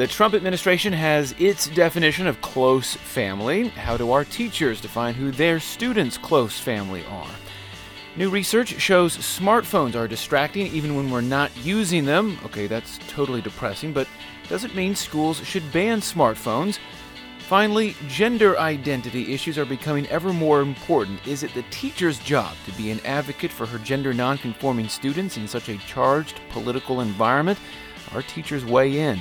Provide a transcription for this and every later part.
The Trump administration has its definition of close family. How do our teachers define who their students' close family are? New research shows smartphones are distracting even when we're not using them. Okay, that's totally depressing, but doesn't mean schools should ban smartphones. Finally, gender identity issues are becoming ever more important. Is it the teacher's job to be an advocate for her gender nonconforming students in such a charged political environment? Our teachers weigh in.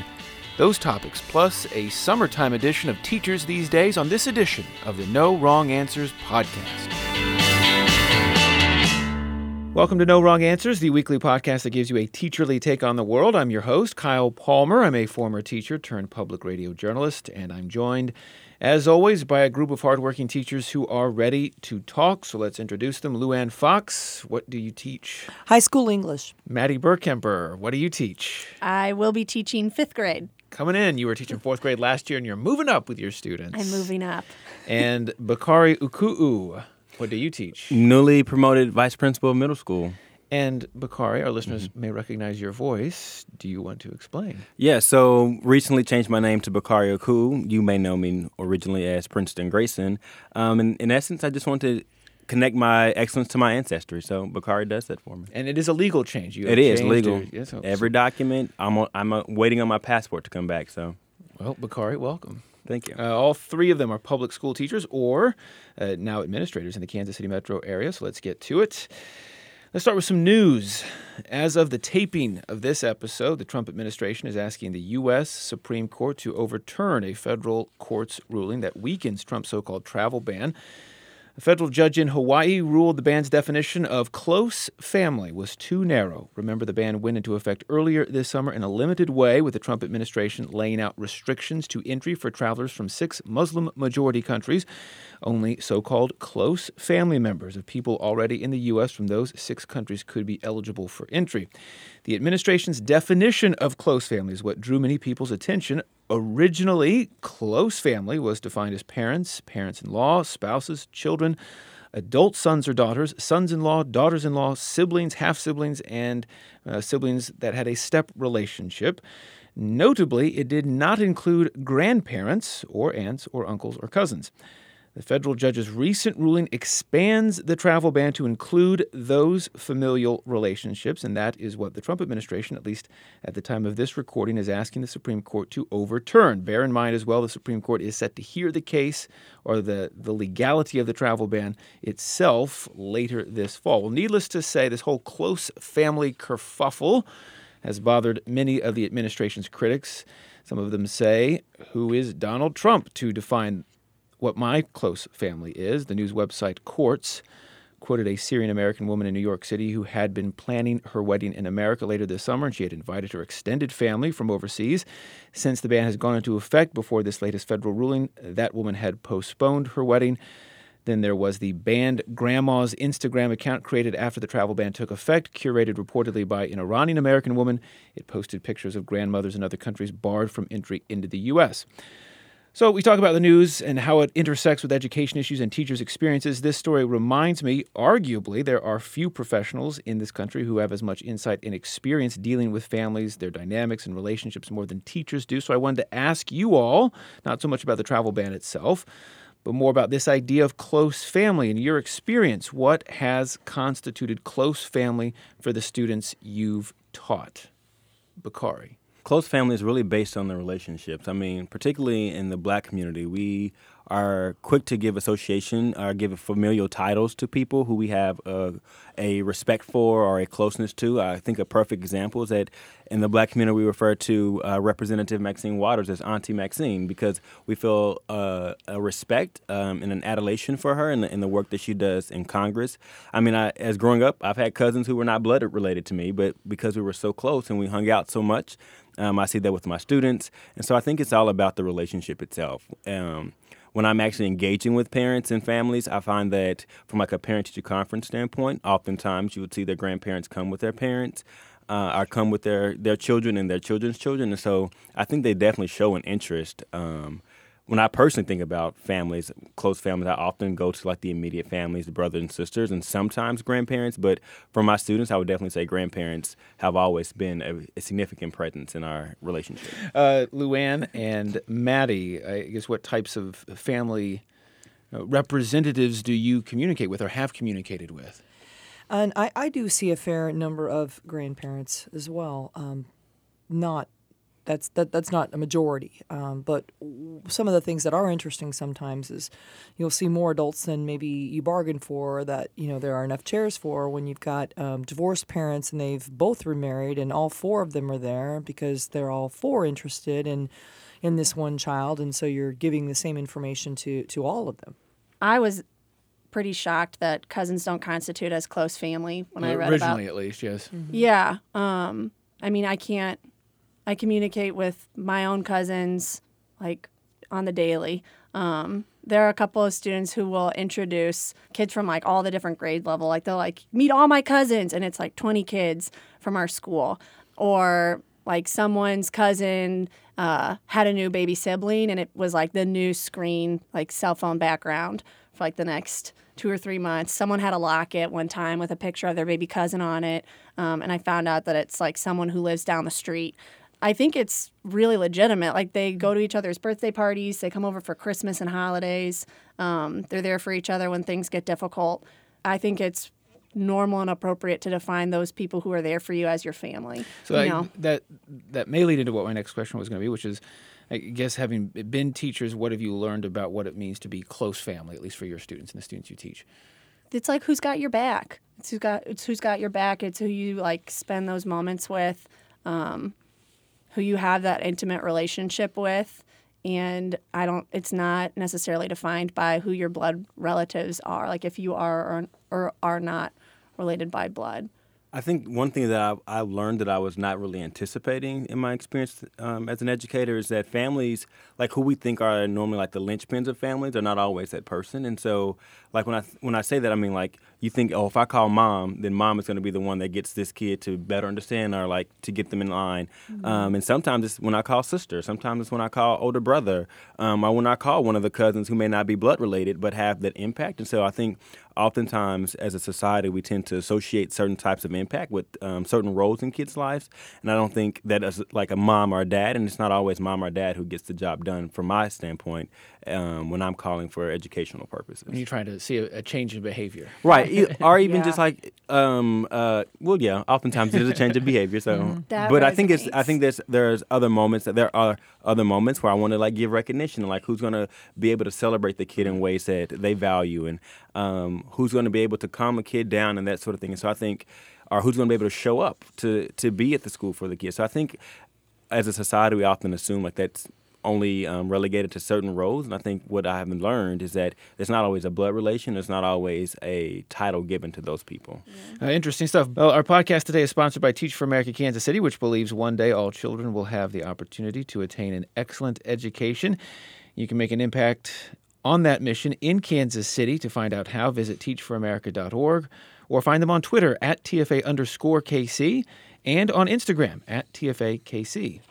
Those topics, plus a summertime edition of Teachers These Days on this edition of the No Wrong Answers podcast. Welcome to No Wrong Answers, the weekly podcast that gives you a teacherly take on the world. I'm your host, Kyle Palmer. I'm a former teacher turned public radio journalist, and I'm joined, as always, by a group of hardworking teachers who are ready to talk. So let's introduce them. Luann Fox, what do you teach? High school English. Maddie Burkemper, what do you teach? I will be teaching fifth grade. Coming in, you were teaching fourth grade last year, and you're moving up with your students. I'm moving up. And Bakari Uku'u, what do you teach? Newly promoted vice principal of middle school. And Bakari, our listeners may recognize your voice. Do you want to explain? Yeah, so recently changed my name to Bakari Oku. You may know me originally as Princeton Grayson. Um, and in essence, I just want to connect my excellence to my ancestry. So Bakari does that for me. And it is a legal change. You It is legal. your- yeah, so- Every document, I'm on, I'm uh waiting on my passport to come back. So Well, Bakari, welcome. thank you. Uh, all three of them are public school teachers or uh, now administrators in the Kansas City metro area. So let's get to it. Let's start with some news. As of the taping of this episode, the Trump administration is asking the U.S. Supreme Court to overturn a federal court's ruling that weakens Trump's so called travel ban. A federal judge in Hawaii ruled the ban's definition of close family was too narrow. Remember, the ban went into effect earlier this summer in a limited way, with the Trump administration laying out restrictions to entry for travelers from six Muslim majority countries. Only so called close family members of people already in the U.S. from those six countries could be eligible for entry. The administration's definition of close family is what drew many people's attention. Originally, close family was defined as parents, parents in law, spouses, children, adult sons or daughters, sons in law, daughters in law, siblings, half siblings, and uh, siblings that had a step relationship. Notably, it did not include grandparents or aunts or uncles or cousins. The federal judge's recent ruling expands the travel ban to include those familial relationships, and that is what the Trump administration, at least at the time of this recording, is asking the Supreme Court to overturn. Bear in mind as well, the Supreme Court is set to hear the case or the, the legality of the travel ban itself later this fall. Well, needless to say, this whole close family kerfuffle has bothered many of the administration's critics. Some of them say, Who is Donald Trump to define what my close family is. The news website Quartz quoted a Syrian American woman in New York City who had been planning her wedding in America later this summer, and she had invited her extended family from overseas. Since the ban has gone into effect before this latest federal ruling, that woman had postponed her wedding. Then there was the banned grandma's Instagram account created after the travel ban took effect, curated reportedly by an Iranian American woman. It posted pictures of grandmothers in other countries barred from entry into the U.S. So, we talk about the news and how it intersects with education issues and teachers' experiences. This story reminds me, arguably, there are few professionals in this country who have as much insight and experience dealing with families, their dynamics, and relationships more than teachers do. So, I wanted to ask you all, not so much about the travel ban itself, but more about this idea of close family. and your experience, what has constituted close family for the students you've taught? Bakari. Close family is really based on the relationships. I mean, particularly in the black community, we are quick to give association or give familial titles to people who we have uh, a respect for or a closeness to. I think a perfect example is that in the black community, we refer to uh, Representative Maxine Waters as Auntie Maxine because we feel uh, a respect um, and an adulation for her and the, the work that she does in Congress. I mean, I, as growing up, I've had cousins who were not blood related to me, but because we were so close and we hung out so much, um, I see that with my students. And so I think it's all about the relationship itself. Um, when I'm actually engaging with parents and families, I find that from like a parent teacher conference standpoint, oftentimes you would see their grandparents come with their parents. Uh, or come with their, their children and their children's children. And so I think they definitely show an interest um, when I personally think about families, close families, I often go to like the immediate families, the brothers and sisters, and sometimes grandparents. But for my students, I would definitely say grandparents have always been a, a significant presence in our relationship. Uh, Luann and Maddie, I guess what types of family uh, representatives do you communicate with or have communicated with? And I, I do see a fair number of grandparents as well. Um, not that's that that's not a majority, um, but some of the things that are interesting sometimes is you'll see more adults than maybe you bargained for that you know there are enough chairs for when you've got um, divorced parents and they've both remarried and all four of them are there because they're all four interested in in this one child, and so you're giving the same information to to all of them. I was pretty shocked that cousins don't constitute as close family when I read Originally, about. at least, yes. Yeah. Um, I mean, I can't. I communicate with my own cousins like on the daily. Um, there are a couple of students who will introduce kids from like all the different grade level. Like they'll like meet all my cousins, and it's like 20 kids from our school, or like someone's cousin uh, had a new baby sibling, and it was like the new screen, like cell phone background for like the next two or three months. Someone had a locket one time with a picture of their baby cousin on it, um, and I found out that it's like someone who lives down the street. I think it's really legitimate. Like they go to each other's birthday parties, they come over for Christmas and holidays. Um, they're there for each other when things get difficult. I think it's normal and appropriate to define those people who are there for you as your family. So you I, know? that that may lead into what my next question was going to be, which is, I guess having been teachers, what have you learned about what it means to be close family, at least for your students and the students you teach? it's like who's got your back. It's who's got it's who's got your back. It's who you like spend those moments with, um, who you have that intimate relationship with. And I don't. It's not necessarily defined by who your blood relatives are. Like if you are or, or are not related by blood. I think one thing that I, I learned that I was not really anticipating in my experience um, as an educator is that families, like who we think are normally like the linchpins of families, are not always that person. And so, like when I when I say that, I mean like you think, oh, if I call mom, then mom is going to be the one that gets this kid to better understand or like to get them in line. Um, and sometimes it's when I call sister, sometimes it's when I call older brother, um, or when I call one of the cousins who may not be blood related but have that impact. And so I think oftentimes as a society we tend to associate certain types of impact with um, certain roles in kids' lives, and I don't think that as like a mom or a dad, and it's not always mom or dad who gets the job done from my standpoint um, when I'm calling for educational purposes. When you're trying to see a, a change in behavior. Right, or even Yeah. just like, um, uh, well, yeah. Oftentimes it is a change of behavior. So, That but I think it's, I think there's there's other moments that there are other moments where I want to like give recognition, like who's going to be able to celebrate the kid in ways that they value, and um, who's going to be able to calm a kid down and that sort of thing. And so I think, or who's going to be able to show up to to be at the school for the kids. So I think, as a society, we often assume like that's only um, relegated to certain roles. And I think what I have learned is that it's not always a blood relation. it's not always a title given to those people. Uh, interesting stuff. Well, our podcast today is sponsored by Teach for America Kansas City, which believes one day all children will have the opportunity to attain an excellent education. You can make an impact on that mission in Kansas City. To find out how, visit teachforamerica.org or find them on Twitter at TFA underscore KC and on Instagram at TFA KC.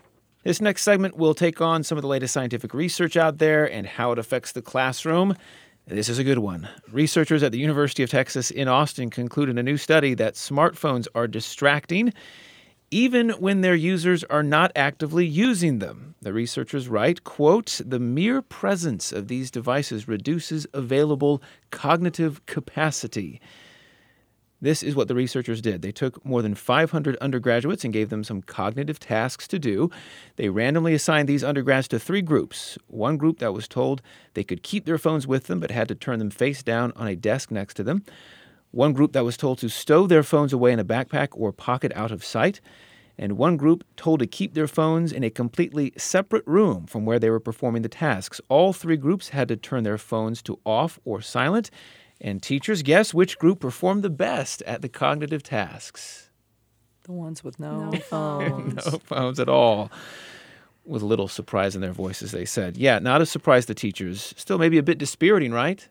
This next segment will take on some of the latest scientific research out there and how it affects the classroom. This is a good one. Researchers at the University of Texas in Austin concluded a new study that smartphones are distracting even when their users are not actively using them. The researchers write, quote, "The mere presence of these devices reduces available cognitive capacity." This is what the researchers did. They took more than 500 undergraduates and gave them some cognitive tasks to do. They randomly assigned these undergrads to three groups. One group that was told they could keep their phones with them but had to turn them face down on a desk next to them. One group that was told to stow their phones away in a backpack or pocket out of sight. And one group told to keep their phones in a completely separate room from where they were performing the tasks. All three groups had to turn their phones to off or silent. And teachers guess which group performed the best at the cognitive tasks. The ones with no, No phones. No phones at all. With a little surprise in their voices, they said. Yeah, not a surprise to teachers. Still, maybe a bit dispiriting, right?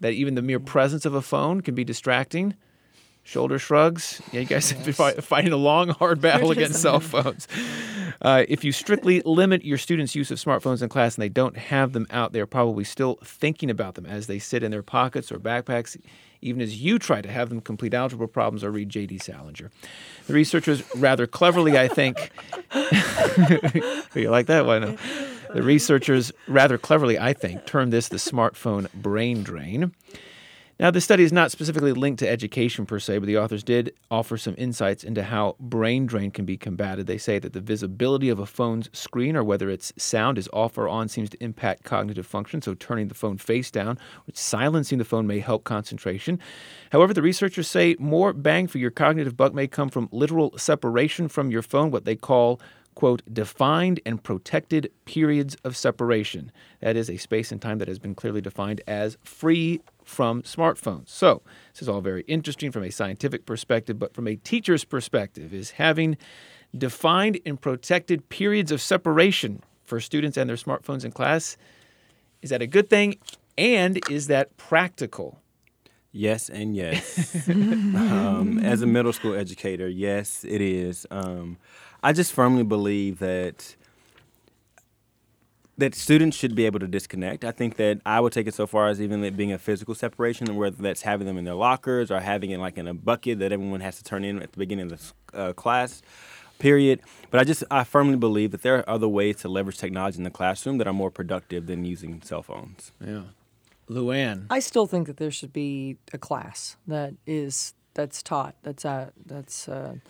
That even the mere mm. presence of a phone can be distracting. Shoulder shrugs. Yeah, you guys have been fighting a long, hard battle against cell phones. Uh, if you strictly limit your students' use of smartphones in class and they don't have them out, they're probably still thinking about them as they sit in their pockets or backpacks, even as you try to have them complete algebra problems or read J.D. Salinger. The researchers rather cleverly, I think. you like that one? The researchers rather cleverly, I think, term this the smartphone brain drain. Now, this study is not specifically linked to education per se, but the authors did offer some insights into how brain drain can be combated. They say that the visibility of a phone's screen or whether its sound is off or on seems to impact cognitive function, so turning the phone face down, which silencing the phone may help concentration. However, the researchers say more bang for your cognitive buck may come from literal separation from your phone, what they call quote, defined and protected periods of separation. That is a space and time that has been clearly defined as free from smartphones. So, this is all very interesting from a scientific perspective, but from a teacher's perspective, is having defined and protected periods of separation for students and their smartphones in class, is that a good thing? And is that practical? Yes, and yes. um, as a middle school educator, yes, it is. Um, I just firmly believe that that students should be able to disconnect. I think that I would take it so far as even it being a physical separation, whether that's having them in their lockers or having it like in a bucket that everyone has to turn in at the beginning of the uh, class period. But I just I firmly believe that there are other ways to leverage technology in the classroom that are more productive than using cell phones. Yeah. Luann. I still think that there should be a class that is that's taught. That's a that's a,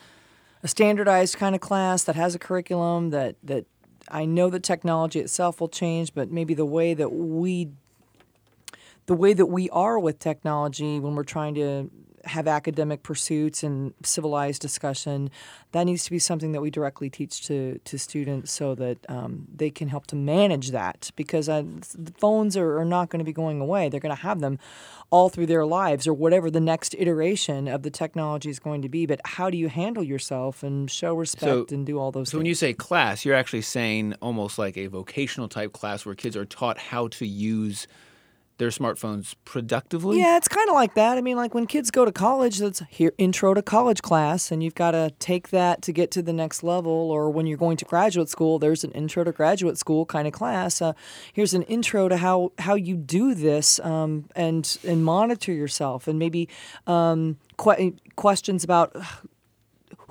a standardized kind of class that has a curriculum that that I know that technology itself will change, but maybe the way that we the way that we are with technology when we're trying to have academic pursuits and civilized discussion, that needs to be something that we directly teach to, to students so that um, they can help to manage that because uh, the phones are, are not going to be going away. They're going to have them all through their lives or whatever the next iteration of the technology is going to be. But how do you handle yourself and show respect So- and do all those So things? So when you say class, you're actually saying almost like a vocational type class where kids are taught how to use their smartphones productively. Yeah, it's kind of like that. I mean, like when kids go to college, that's here intro to college class, and you've got to take that to get to the next level. Or when you're going to graduate school, there's an intro to graduate school kind of class. Uh, here's an intro to how how you do this um, and and monitor yourself, and maybe um, que- questions about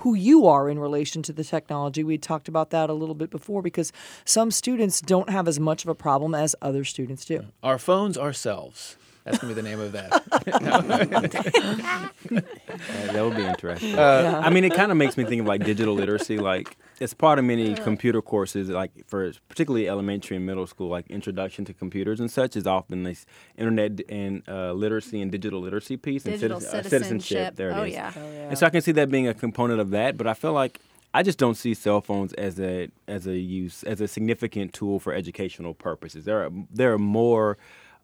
who you are in relation to the technology. We talked about that a little bit before because some students don't have as much of a problem as other students do. Our phones ourselves. That's gonna be the name of that. Uh, that would be interesting. I mean, it kind of makes me think of like digital literacy. Like it's part of many computer courses, like for particularly elementary and middle school, like introduction to computers and such is often this internet and uh, literacy and digital literacy piece Digital and citi- uh, citizenship. There it oh is. yeah. And so I can see that being a component of that, but I feel like I just don't see cell phones as a as a use as a significant tool for educational purposes. There are there are more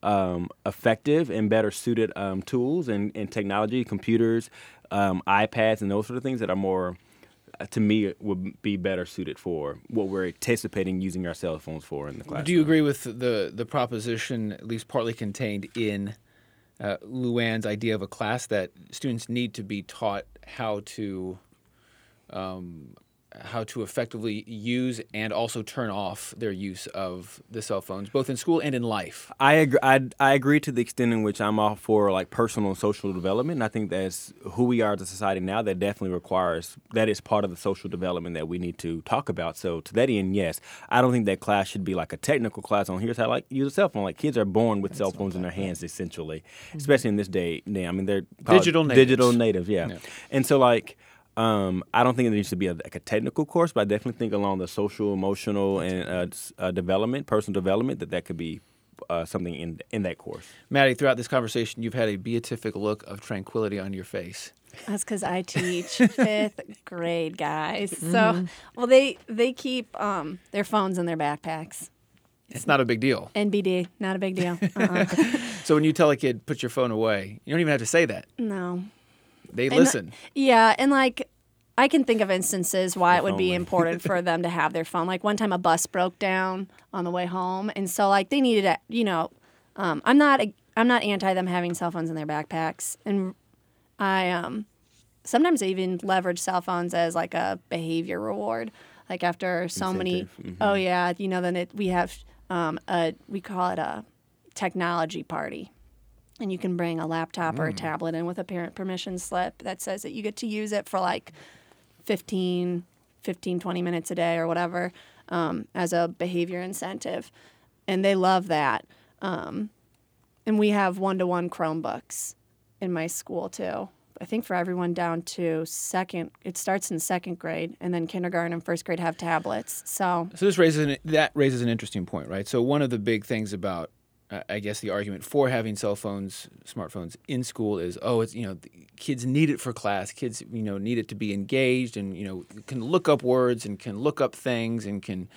um, effective and better suited um, tools and, and technology, computers, um, iPads, and those sort of things that are more uh, to me would be better suited for what we're anticipating using our cell phones for in the classroom. Do you agree with the the proposition, at least partly contained in uh, Luann's idea of a class, that students need to be taught how to um, how to effectively use and also turn off their use of the cell phones, both in school and in life? I agree. I, I agree to the extent in which I'm all for like personal and social development. And I think that's who we are as a society now. That definitely requires that is part of the social development that we need to talk about. So to that end, yes, I don't think that class should be like a technical class on here's how to like use a cell phone. Like kids are born with cell phones in their hands essentially, mm-hmm. especially in this day. Now, I mean, they're Digital natives. Digital natives, yeah. Yeah. And so like. Um, I don't think it needs to be a, like a technical course, but I definitely think along the social, emotional, and uh, uh, development, personal development, that that could be uh, something in in that course. Maddie, throughout this conversation, you've had a beatific look of tranquility on your face. That's because I teach fifth grade guys. So, well, they they keep um, their phones in their backpacks. It's not a big deal. NBD, not a big deal. Uh-uh. So when you tell a kid, put your phone away, you don't even have to say that. no. They And- listen. Yeah, and like I can think of instances why it would be important for them to have their phone. Like one time, a bus broke down on the way home, and so like they needed a, you know, um, I'm not a, I'm not anti them having cell phones in their backpacks, and I um sometimes I even leverage cell phones as like a behavior reward. like after so many. Incentive, Oh yeah, you know, then it, we have um, a we call it a technology party. And you can bring a laptop or a tablet in with a parent permission slip that says that you get to use it for like 15, 15 20 minutes a day or whatever um, as a behavior incentive. And they love that. Um, and we have one to one Chromebooks in my school too. I think for everyone down to second, it starts in second grade, and then kindergarten and first grade have tablets. So So this raises an, that raises an interesting point, right? So one of the big things about, I guess, the argument for having cell phones, smartphones in school is, oh, it's you know, the kids need it for class. Kids, you know, need it to be engaged, and you know, can look up words and can look up things and can.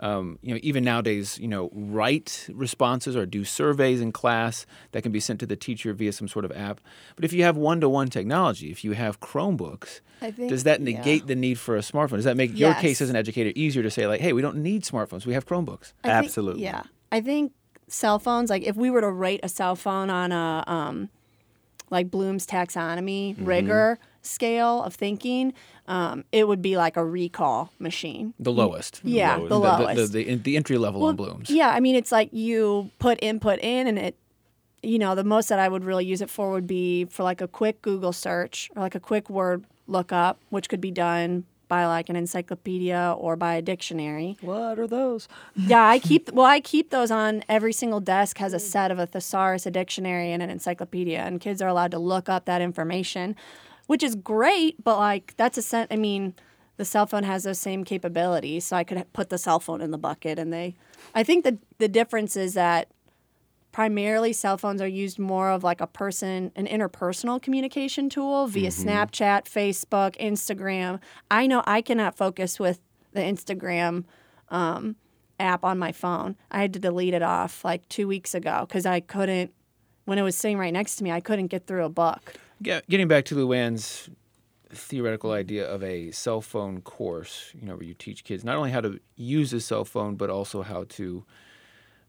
Um, you know, even nowadays, you know, write responses or do surveys in class that can be sent to the teacher via some sort of app. But if you have one-to-one technology, if you have Chromebooks, think does that yeah. negate the need for a smartphone? Does that make your case as an educator easier to say like, hey, we don't need smartphones, we have Chromebooks? I think- Absolutely. yeah, I think cell phones. Like if we were to rate a cell phone on a um, like Bloom's taxonomy rigor scale of thinking, um, it would be like a recall machine. The lowest. Yeah, the The, the, lowest. the, the, the entry level on Blooms. Yeah, I mean, it's like you put input in, and it, you know, the most that I would really use it for would be for like a quick Google search or like a quick word lookup, which could be done by like an encyclopedia or by a dictionary. What are those? Yeah, I keep well, I keep those on every single desk has a set of a thesaurus, a dictionary, and an encyclopedia, and kids are allowed to look up that information, which is great. But like that's a set. I mean, the cell phone has those same capabilities, so I could put the cell phone in the bucket, and they. I think the the difference is that primarily cell phones are used more of like a person an interpersonal communication tool via snapchat facebook instagram. I know i cannot focus with the instagram um, app on my phone. I had to delete it off like two weeks ago because i couldn't when it was sitting right next to me i couldn't get through a book. Get, getting back to Luann's theoretical idea of a cell phone course, you know, where you teach kids not only how to use a cell phone, but also how to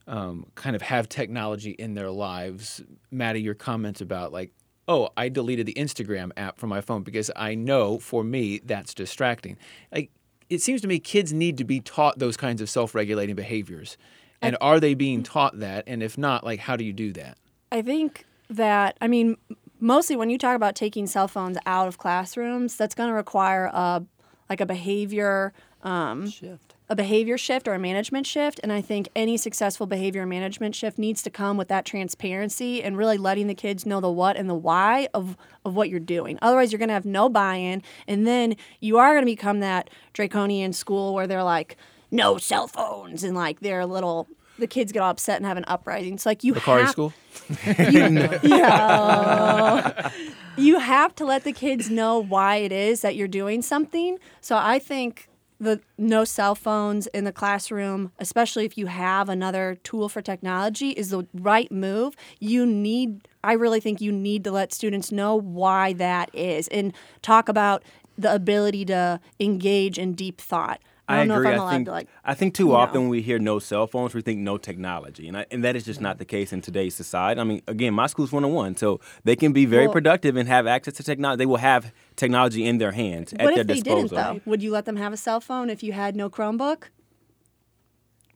um, kind of have technology in their lives. Maddie, your comments about like, oh, I deleted the Instagram app from my phone because I know for me that's distracting. Like, it seems to me kids need to be taught those kinds of self-regulating behaviors. And are they being taught that? And if not, like, how do you do that? I think that I mean mostly when you talk about taking cell phones out of classrooms, that's going to require a like a behavior um, Shift. A behavior shift or a management shift. And I think any successful behavior management shift needs to come with that transparency and really letting the kids know the what and the why of, of what you're doing. Otherwise, you're going to have no buy in. And then you are going to become that draconian school where they're like, no cell phones. And like they're little, the kids get all upset and have an uprising. It's like you Bakari have School? you, yeah. you have to let the kids know why it is that you're doing something. So I think the no cell phones in the classroom, especially if you have another tool for technology, is the right move. You need, I really think you need to let students know why that is and talk about the ability to engage in deep thought. I don't know agree. if I'm I allowed think to like. I think too often know. when we hear no cell phones, we think no technology, and I, and that is just not the case in today's society. I mean, again, my school's one on one, so they can be very Well- productive and have access to technology. They will have technology in their hands at What their if they disposal. didn't though? Would you let them have a cell phone if you had no Chromebook?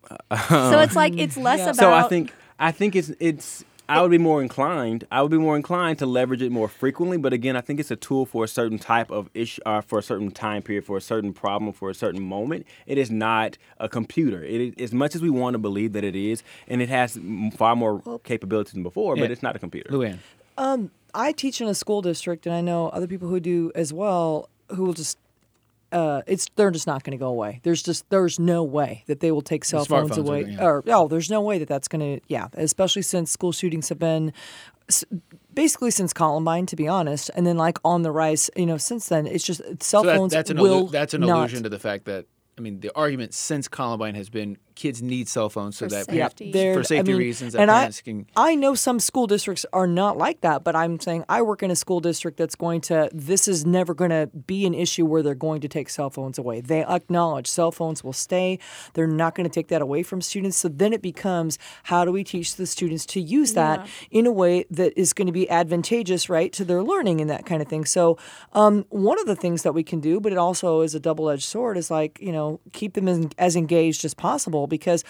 so it's like it's less Yeah. about. So I think I think it's it's I would be more inclined. I would be more inclined to leverage it more frequently. But again, I think it's a tool for a certain type of issue, uh, for a certain time period, for a certain problem, for a certain moment. It is not a computer. It is, as much as we want to believe that it is, and it has far more capabilities than before. Yeah. But it's not a computer. Luann. I teach in a school district, and I know other people who do as well, who will just. Uh, it's they're just not going to go away. There's just there's no way that they will take cell phones away. gonna- yeah. Or oh, there's no way that that's going to yeah. Especially since school shootings have been basically since Columbine, to be honest, and then like on the rise. You know, since then it's just cell So that, phones that's an will allu- that's an allusion to the fact that I mean the argument since Columbine has been kids need cell phones so For that safety. There- for safety I mean, reasons that and I- parents can. I know some school districts are not like that, but I'm saying I work in a school district that's going to, this is never going to be an issue where they're going to take cell phones away. They acknowledge cell phones will stay. They're not going to take that away from students. So then it becomes how do we teach the students to use that in a way that is going to be advantageous, right, to their learning and that kind of thing. So um, one of the things that we can do, but it also is a double edged sword, is like, you know, keep them as, as engaged as possible because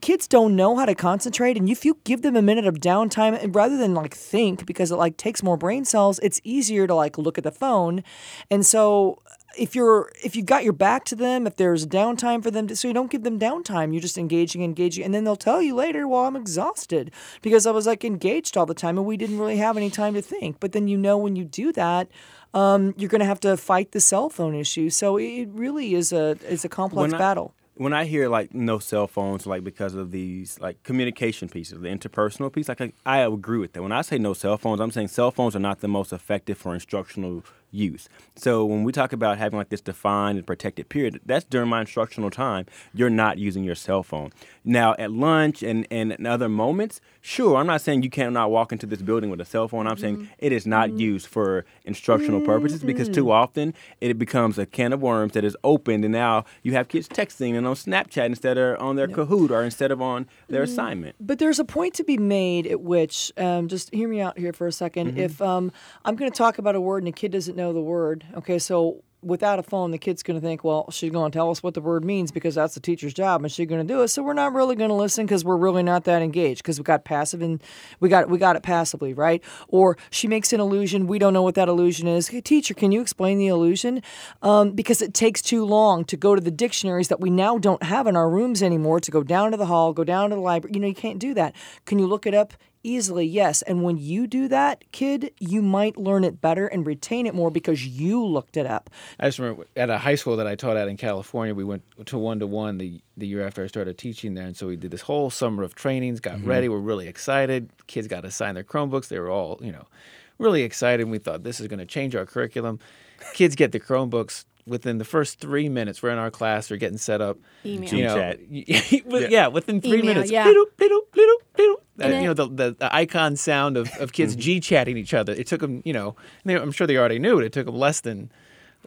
kids don't know how to concentrate and if you give them a minute of downtime and rather than like think because it like takes more brain cells it's easier to like look at the phone. And so if you're if you've got your back to them if there's downtime for them to, so you don't give them downtime you're just engaging engaging and then they'll tell you later well i'm exhausted because i was like engaged all the time and we didn't really have any time to think. But then you know when you do that um, you're going to have to fight the cell phone issue. So it really is a is a complex When I- battle when I hear like no cell phones, like because of these like communication pieces, the interpersonal piece, like I, I agree with that. When I say no cell phones, I'm saying cell phones are not the most effective for instructional use. So when we talk about having like this defined and protected period, that's during my instructional time. You're not using your cell phone. Now at lunch and, and other moments, sure, I'm not saying you cannot walk into this building with a cell phone. I'm saying mm-hmm. it is not mm-hmm. used for instructional purposes because too mm-hmm. often it becomes a can of worms that is opened and now you have kids texting and on Snapchat instead of on their Kahoot or instead of on their assignment. But there's a point to be made at which, um, just hear me out here for a 2nd If um, I'm going to talk about a word and a kid doesn't know the word, okay, so without a phone, the kid's going to think, well, she's going to tell us what the word means because that's the teacher's job, and she's going to do it. So we're not really going to listen because we're really not that engaged because we got passive and we got we got it passively, right? Or she makes an illusion, we don't know what that illusion is. Hey, teacher, can you explain the illusion? Um, because it takes too long to go to the dictionaries that we now don't have in our rooms anymore. To go down to the hall, go down to the library. You know, you can't do that. Can you look it up? Easily, yes. And when you do that, kid, you might learn it better and retain it more because you looked it up. I just remember at a high school that I taught at in California, we went to one to one the the year after I started teaching there, and so we did this whole summer of trainings. Got mm-hmm. ready, we're really excited. Kids got to sign their Chromebooks. They were all you know really excited. We thought this is going to change our curriculum. Kids get the Chromebooks within the first three minutes. We're in our class. They're getting set up. Email. You know, G-chat. yeah. yeah, within three Email, minutes. yeah. Bloop, bloop, bloop, bloop. Uh, you know the, the, the icon sound of, of kids Mm-hmm. g chatting each other. It took them, you know, they, I'm sure they already knew it. It took them less than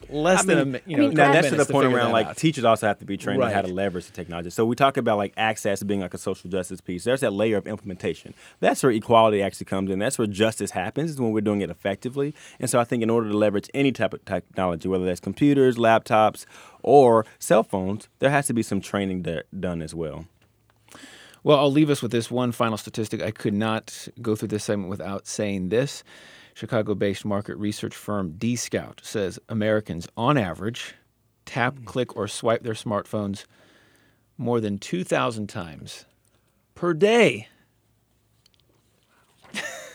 less I than a mean, mi- you I know. mean, now that's to the point figure around like out. teachers also have to be trained on how to leverage the technology. So we talk about like access being like a social justice piece. There's that layer of implementation. That's where equality actually comes in. That's where justice happens is when we're doing it effectively. And so I think in order to leverage any type of technology, whether that's computers, laptops, or cell phones, there has to be some training done as well. Well, I'll leave us with this one final statistic. I could not go through this segment without saying this. Chicago based market research firm dscout says Americans, on average, tap, click, or swipe their smartphones more than 2,000 times per day.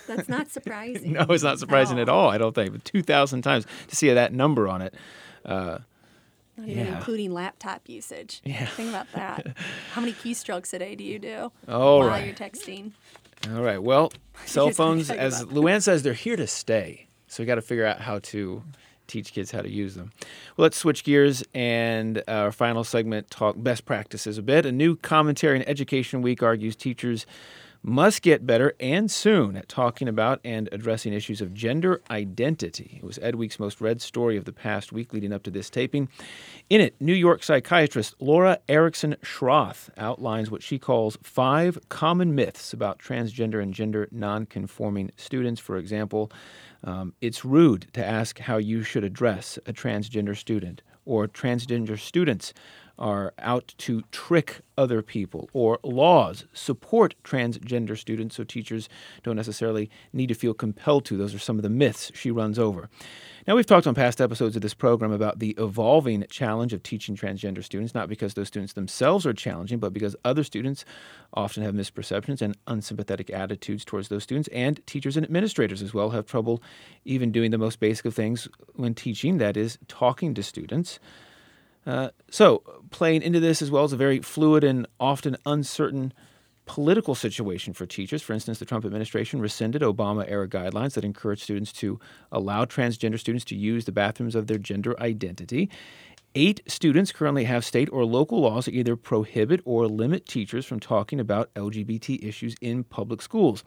That's not surprising. No, it's not surprising at all, I don't think. But 2,000 times to see that number on it. Uh, Not even Yeah. including laptop usage. Yeah. Think about that. How many keystrokes a day do you do All while right. you're texting? All right. Well, cell Here's what I'm phones, as. Luann says, they're here to stay. So we got to figure out how to teach kids how to use them. Well, let's switch gears and uh, our final segment talk best practices a bit. A new commentary in Education Week argues teachers must get better and soon at talking about and addressing issues of gender identity. It was Ed Week's most read story of the past week leading up to this taping. In it, New York psychiatrist Laura Erickson Schroth outlines what she calls five common myths about transgender and gender nonconforming students. For example, um, it's rude to ask how you should address a transgender student, or transgender students are out to trick other people, or laws support transgender students, so teachers don't necessarily need to feel compelled to. Those are some of the myths she runs over. Now, we've talked on past episodes of this program about the evolving challenge of teaching transgender students, not because those students themselves are challenging, but because other students often have misperceptions and unsympathetic attitudes towards those students, and teachers and administrators as well have trouble even doing the most basic of things when teaching, that is, talking to students. Uh, so, playing into this as well as a very fluid and often uncertain political situation for teachers. For instance, the Trump administration rescinded Obama era guidelines that encouraged students to allow transgender students to use the bathrooms of their gender identity. Eight students currently have state or local laws that either prohibit or limit teachers from talking about LGBT issues in public schools.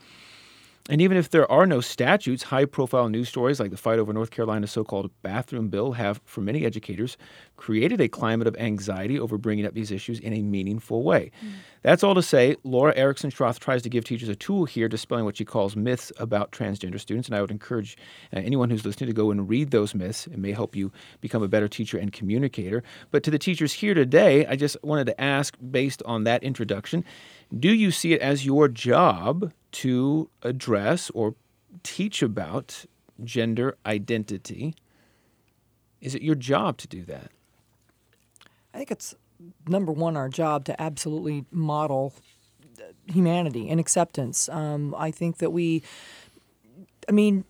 And even if there are no statutes, high profile news stories like the fight over North Carolina's so called bathroom bill have, for many educators, created a climate of anxiety over bringing up these issues in a meaningful way. Mm. That's all to say, Laura Erickson Schroth tries to give teachers a tool here dispelling what she calls myths about transgender students. And I would encourage uh, anyone who's listening to go and read those myths. It may help you become a better teacher and communicator. But to the teachers here today, I just wanted to ask, based on that introduction, do you see it as your job to address or teach about gender identity? Is it your job to do that? I think it's number one our job to absolutely model humanity and acceptance. Um, I think that we, I mean,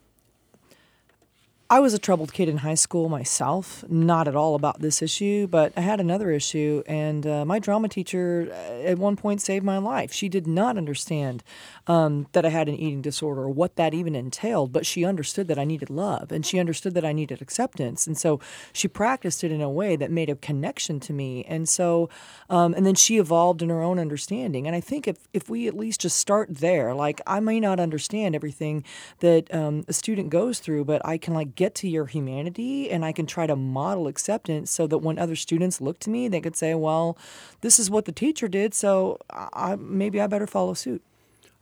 I was a troubled kid in high school myself, not at all about this issue, but I had another issue, and uh, my drama teacher uh, at one point saved my life. She did not understand um, that I had an eating disorder or what that even entailed, but she understood that I needed love and she understood that I needed acceptance. And so she practiced it in a way that made a connection to me. And so, um, and then she evolved in her own understanding. And I think if, if we at least just start there, like I may not understand everything that um, a student goes through, but I can like get to your humanity and I can try to model acceptance so that when other students look to me, they could say, well, this is what the teacher did, so I, maybe I better follow suit.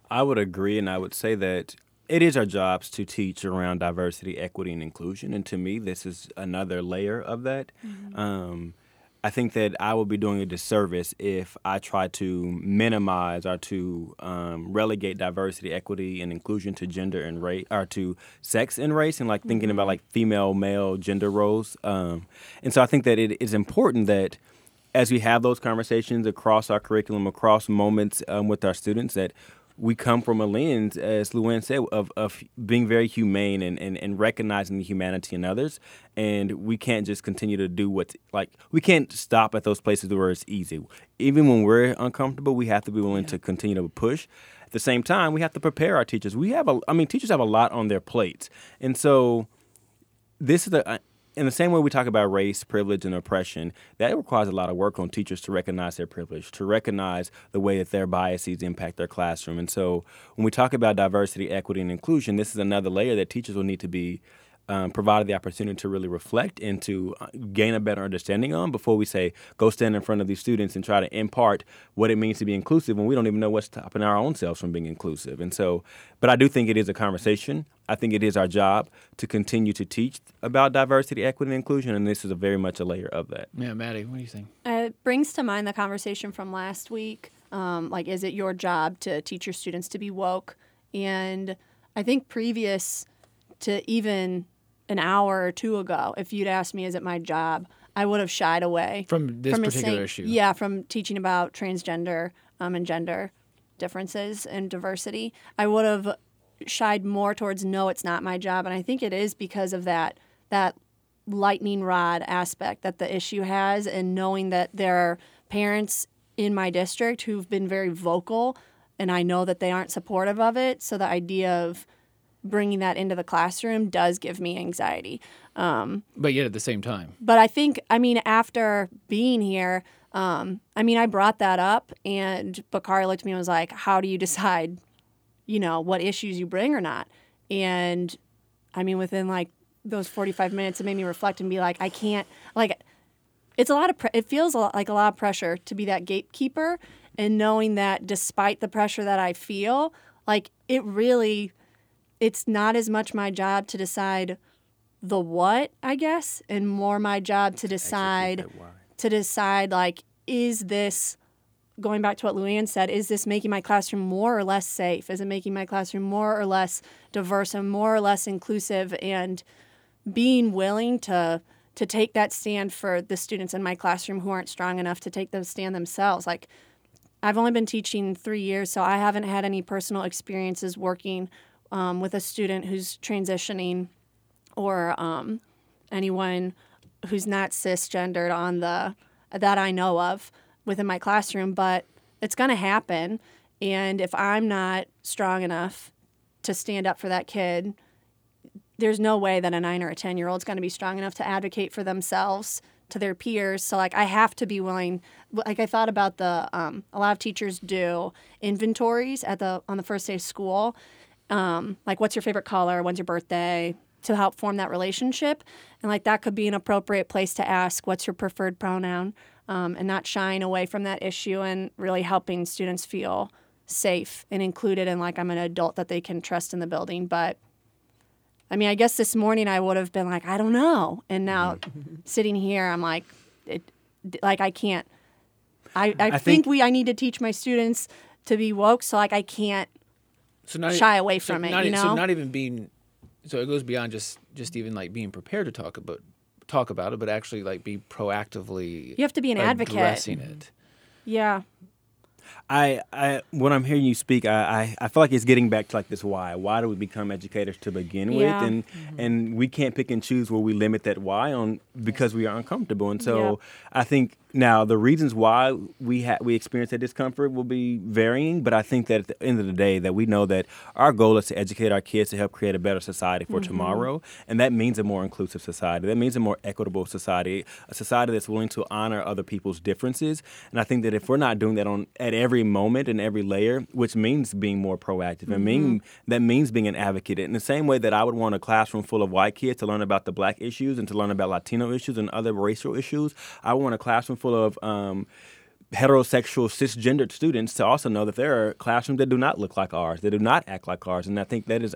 I would agree, and I would say that it is our jobs to teach around diversity, equity, and inclusion. And to me, this is another layer of that. Mm-hmm. Um, I think that I would be doing a disservice if I try to minimize or to um, relegate diversity, equity, and inclusion to gender and race, or to sex and race, and like thinking mm-hmm. about like female, male gender roles. Um, and so I think that it is important that as we have those conversations across our curriculum, across moments um, with our students, that we come from a lens, as Luann said, of, of being very humane and, and, and recognizing the humanity in others. And we can't just continue to do what's like, we can't stop at those places where it's easy. Even when we're uncomfortable, we have to be willing yeah. to continue to push. At the same time, we have to prepare our teachers. We have a, I mean, teachers have a lot on their plates. And so this is a, in the same way we talk about race, privilege, and oppression, that requires a lot of work on teachers to recognize their privilege, to recognize the way that their biases impact their classroom. And so when we talk about diversity, equity, and inclusion, this is another layer that teachers will need to be um, provided the opportunity to really reflect and to uh, gain a better understanding on before we say go stand in front of these students and try to impart what it means to be inclusive when we don't even know what's stopping our own selves from being inclusive. And so, but I do think it is a conversation. I think it is our job to continue to teach about diversity, equity, and inclusion, and this is a very much a layer of that. Yeah, Maddie, what do you think? It brings to mind the conversation from last week. Um, like, is it your job to teach your students to be woke? And I think previous to even an hour or two ago, if you'd asked me, is it my job, I would have shied away from this from particular saying, issue. Yeah, from teaching about transgender um, and gender differences and diversity. I would have shied more towards no, it's not my job, and I think it is because of that that lightning rod aspect that the issue has, and knowing that there are parents in my district who've been very vocal, and I know that they aren't supportive of it. So the idea of bringing that into the classroom does give me anxiety. Um, but yet at the same time. But I think, I mean, after being here, um, I mean, I brought that up, and Bakari looked at me and was like, How do you decide, you know, what issues you bring or not? And I mean, within like those 45 minutes, it made me reflect and be like, I can't, like, it's a lot of, pre- it feels a lot, like a lot of pressure to be that gatekeeper and knowing that despite the pressure that I feel, like, it really it's not as much my job to decide the what, I guess, and more my job to decide to decide like is this going back to what Luann said, is this making my classroom more or less safe? Is it making my classroom more or less diverse and more or less inclusive and being willing to to take that stand for the students in my classroom who aren't strong enough to take the stand themselves. Like I've only been teaching 3 years, so I haven't had any personal experiences working um, with a student who's transitioning or um, anyone who's not cisgendered on the that I know of within my classroom, but it's going to happen. And if I'm not strong enough to stand up for that kid, there's no way that a nine or a 10 year old is going to be strong enough to advocate for themselves to their peers. So like I have to be willing. Like I thought about the um, a lot of teachers do inventories at the on the first day of school. Um, like what's your favorite color? When's your birthday? To help form that relationship, and like that could be an appropriate place to ask what's your preferred pronoun, um, and not shying away from that issue and really helping students feel safe and included and like I'm an adult that they can trust in the building. But I mean, I guess this morning I would have been like, I don't know. And now sitting here, I'm like, it, like I can't. I, I, I think, think- we I need to teach my students to be woke, so like I can't so not shy away so from it, Not, you So not even being. So it goes beyond just just even like being prepared to talk about talk about it, but actually like be proactively. You have to be an advocate. addressing it. Yeah. I, I when I'm hearing you speak, I, I, I feel like it's getting back to like this why. Why do we become educators to begin Yeah. with? And mm-hmm. and we can't pick and choose where we limit that why on because we are uncomfortable. And so Yep. I think now the reasons why we ha- we experience that discomfort will be varying, but I think that at the end of the day that we know that our goal is to educate our kids to help create a better society for mm-hmm. tomorrow, and that means a more inclusive society. That means a more equitable society, a society that's willing to honor other people's differences. And I think that if we're not doing that on at every moment and every layer, which means being more proactive, and mean mm-hmm. that means being an advocate. In the same way that I would want a classroom full of white kids to learn about the black issues and to learn about Latino issues and other racial issues, I want a classroom full of um, heterosexual cisgendered students to also know that there are classrooms that do not look like ours, that do not act like ours. And I think that is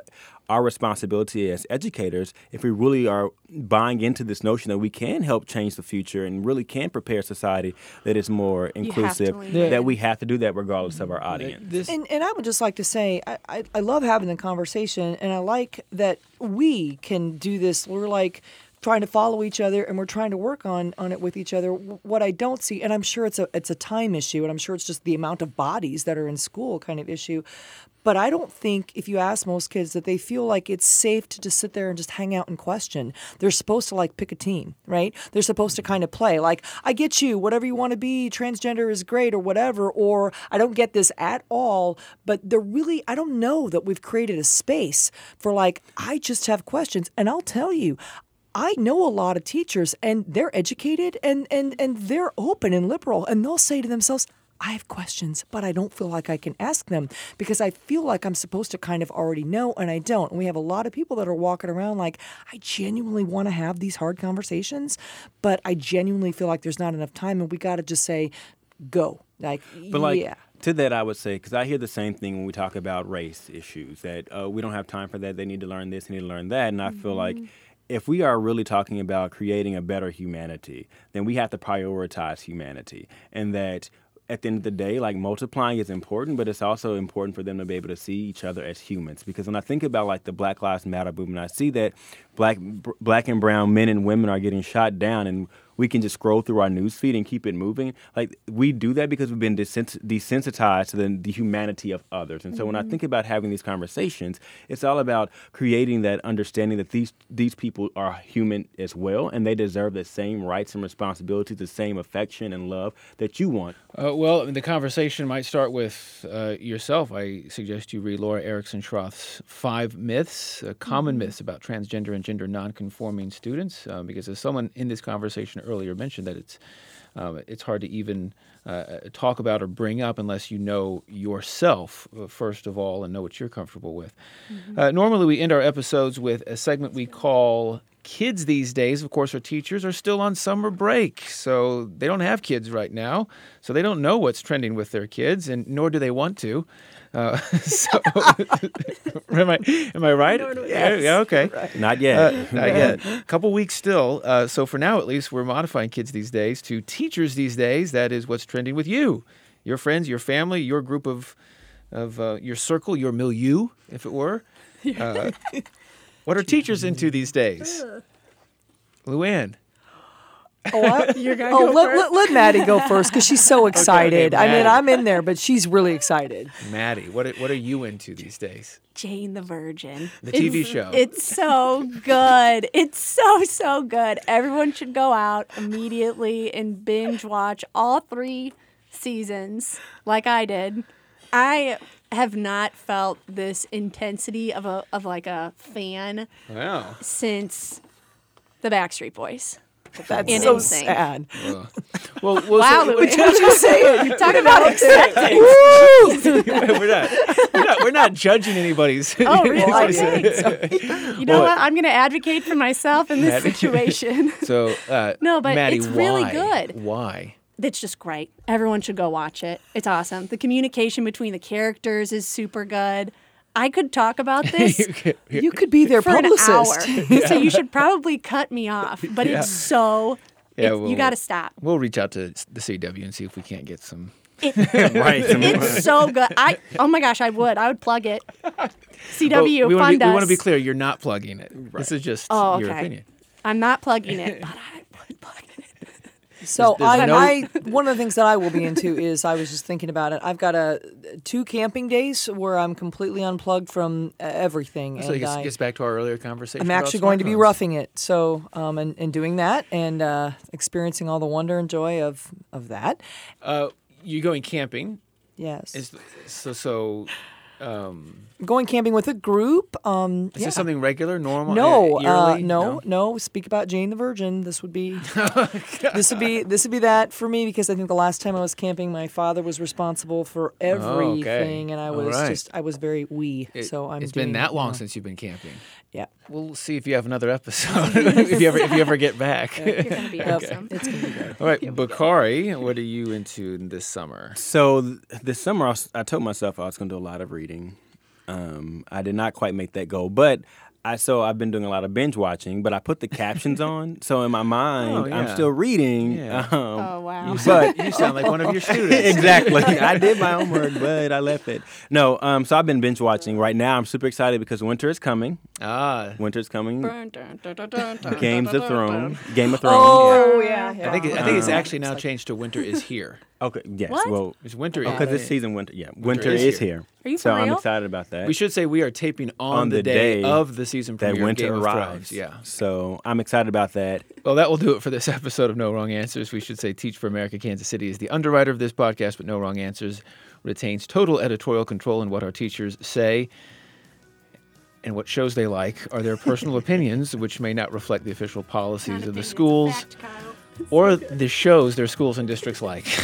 our responsibility as educators if we really are buying into this notion that we can help change the future and really can prepare society that is more inclusive, lean in. that we have to do that regardless of our audience. This And, and I would just like to say, I, I, I love having the conversation, and I like that we can do this. We're like trying to follow each other, and we're trying to work on on it with each other. What I don't see, and I'm sure it's a it's a time issue, and I'm sure it's just the amount of bodies that are in school kind of issue. But I don't think if you ask most kids that they feel like it's safe to just sit there and just hang out and question. They're supposed to like pick a team, right? They're supposed to kind of play like, I get you, whatever you want to be, transgender is great or whatever, or I don't get this at all. But they're really, I don't know that we've created a space for like, I just have questions. And I'll tell you, I know a lot of teachers and they're educated and, and, and they're open and liberal and they'll say to themselves, I have questions, but I don't feel like I can ask them because I feel like I'm supposed to kind of already know and I don't. And we have a lot of people that are walking around like, I genuinely want to have these hard conversations, but I genuinely feel like there's not enough time and we got to just say, go. Like, But like yeah. to that, I would say because I hear the same thing when we talk about race issues that uh, we don't have time for that. They need to learn this, they need to learn that, and I feel like if we are really talking about creating a better humanity, then we have to prioritize humanity, and that. At the end of the day, like multiplying is important, but it's also important for them to be able to see each other as humans. Because when I think about like the Black Lives Matter movement, I see that black, br- black and brown men and women are getting shot down, and we can just scroll through our news feed and keep it moving. Like we do that because we've been desensitized to the, the humanity of others. And so when I think about having these conversations, it's all about creating that understanding that these these people are human as well, and they deserve the same rights and responsibilities, the same affection and love that you want. Uh, well, the conversation might start with uh, yourself. I suggest you read Laura Erickson Schroth's Five Myths, uh, Common Myths About Transgender and Gender Nonconforming Students, uh, because as someone in this conversation earlier mentioned, that it's um, it's hard to even uh, talk about or bring up unless you know yourself, uh, first of all, and know what you're comfortable with. Uh, normally, we end our episodes with a segment we call Kids these days, of course, our teachers are still on summer break, so they don't have kids right now, so they don't know what's trending with their kids, and nor do they want to. Uh, so, am I am I right? Yeah, yeah, okay. Not yet. Uh, not yet. A couple weeks still. Uh, so for now, at least, we're modifying kids these days to teachers these days. That is what's trending with you, your friends, your family, your group of, of uh, your circle, your milieu, if it were. Uh, what are teachers into these days? Luann. Oh, I, You're gonna oh go let, first? let, let Maddie go first because she's so excited. I mean, I'm in there, but she's really excited. Maddie, what are, what are you into these days? Jane the Virgin. The TV It's- show. It's so good. It's so so good. Everyone should go out immediately and binge watch all three seasons like I did. I have not felt this intensity of a of like a fan Wow. since the Backstreet Boys. That's in so insane. sad. Well, well, well Wow, so- Louis. Just say it. You Talk about acceptance. we're not, we're not, we're not judging anybody's. Oh, really? Well, I You know Well- what? I'm going to advocate for myself in this Maddie- situation. So, uh, No, but Maddie, it's really why? good. Why? It's just great. Everyone should go watch it. It's awesome. The communication between the characters is super good. I could talk about this You could be their for publicist. an hour. So you should probably cut me off. But Yeah. it's so. Yeah, it's- well, you got to stop. We'll reach out to the CW and see if we can't get some. It, right. it's so good. I oh my gosh, I would. I would plug it. CW, Well, we wanna fund be, we want to be clear. You're not plugging it. This is just Oh, your opinion. I'm not plugging it, but I it. So There's- I, no- I one of the things that I will be into is I was just thinking about it. I've got a two camping days where I'm completely unplugged from everything, So it gets, I, gets back to our earlier conversation. I'm actually going to be roughing it. So um, and, and doing that and uh, experiencing all the wonder and joy of of that. Uh, you're going camping. Yes, Is so so. Um, going camping with a group. Um, is yeah. this something regular, normal? No, uh, yearly? no, no. Speak about Jane the Virgin. This would be, this would be, this would be that for me because I think the last time I was camping, my father was responsible for everything, and I was right. just, I was very wee. It, so I'm. it's been doing, that you long know, since you've been camping. Yeah, We'll see if you have another episode if you ever if you ever get back. You're gonna be awesome. it's gonna be good. All right, Bakari, what are you into this summer? So th- this summer, I, was, I told myself I was going to do a lot of reading. Um, I did not quite make that goal, but I so I've been doing a lot of binge watching. But I put the captions on, so in my mind, Oh, I'm still reading. Yeah. Um, Oh wow. But you sound like one of your students. exactly. I did my homework, but I left it. No, um, so I've been binge watching. Right now, I'm super excited because winter is coming. Ah, winter is coming. Games of Thrones. Game of Thrones. Oh yeah, I think it, I think it's Uh, actually now changed to winter is here. Okay. Yes. What? Well, It's winter because is this season winter. Yeah, winter, is is, here. here. Are you so for I'm excited about that. We should say we are taping on, On the, the day, day of the season premiere. that premiere. winter Game arrives. Thrones. Yeah. So I'm excited about that. Well, that will do it for this episode of No Wrong Answers. We should say Teach for America Kansas City is the underwriter of this podcast, but No Wrong Answers retains total editorial control in what our teachers say. And what shows they like are their personal opinions, which may not reflect the official policies Not of the schools fact, Kyle. or the shows their schools and districts like.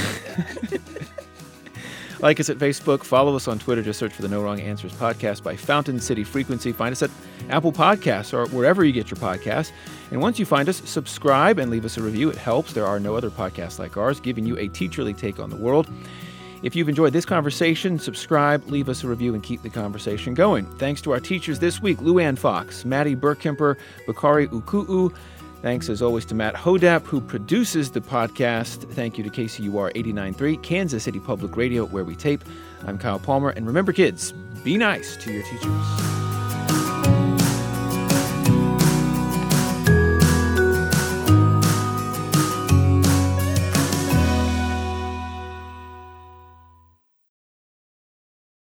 like us at Facebook, follow us on Twitter, just search for the No Wrong Answers podcast by Fountain City Frequency. Find us at Apple Podcasts or wherever you get your podcasts. And once you find us, subscribe and leave us a review. It helps. There are no other podcasts like ours giving you a teacherly take on the world. If you've enjoyed this conversation, subscribe, leave us a review, and keep the conversation going. Thanks to our teachers this week Luann Fox, Maddie Burkemper, Bakari Uku'u. Thanks as always to Matt Hodapp, who produces the podcast. Thank you to KCUR 89.3, Kansas City Public Radio, where we tape. I'm Kyle Palmer. And remember, kids, be nice to your teachers.